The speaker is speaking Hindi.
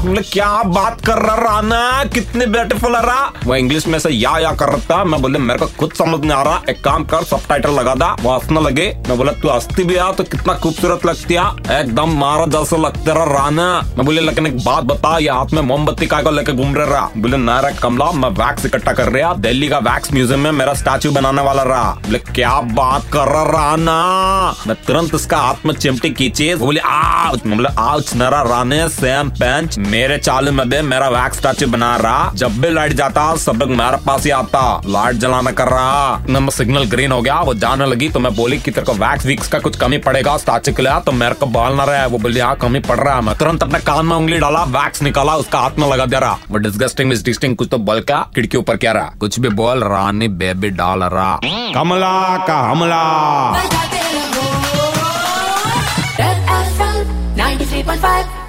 ना बोले क्या बात कर रहा राना? कितनी ब्यूटीफुल रहा वो इंग्लिश में से या या कर रहा था मैं बोले, मेरे को खुद समझ नहीं आ रहा। एक काम कर सब टाइटल लगा दा। वो हंसने लगे। मैं बोला, तू हंसती भी आ तो कितना खूबसूरत लगती है। एकदम मारा जैसा लगता रहा राना। मैं बोले, लेकिन एक बात बता, ये हाथ में मोमबत्ती का को लेके घूम रहा बोले नारा कमला, मैं वैक्स इकट्ठा कर रहा दिल्ली का वैक्स म्यूज़ियम में मेरा स्टैचू बनाने वाला रहा बोले, क्या बात कर रहा राना? मैं तुरंत उसका हाथ में चिमटी खींची। बोले आ बोले आज नरा राने सेम पेंच मेरे चालू में भी मेरा वैक्स स्टैचू बना रहा। जब भी लाइट जाता, सब लोग मेरे पास ही आता। लाइट जलाना कर रहा। नंबर सिग्नल ग्रीन हो गया, वो जाने लगी तो मैं बोली कि तेरे को वैक्स वीक्स का कुछ कमी पड़ेगा स्टैचू के लिए तो मेरे को बाल ना रहा। है वो बोली हाँ कमी पड़ रहा है। मैं तुरंत अपने कान में उंगली डाला वैक्स निकाला, उसका हाथ में लगा दे रहा। वो डिस्गस्टिंग डिस्टिंग कुछ तो बोल क्या, खिड़की ऊपर क्या रहा। कुछ भी बोल, रानी बेबी डाल रहा। कमला का हमला। Red FM 93.5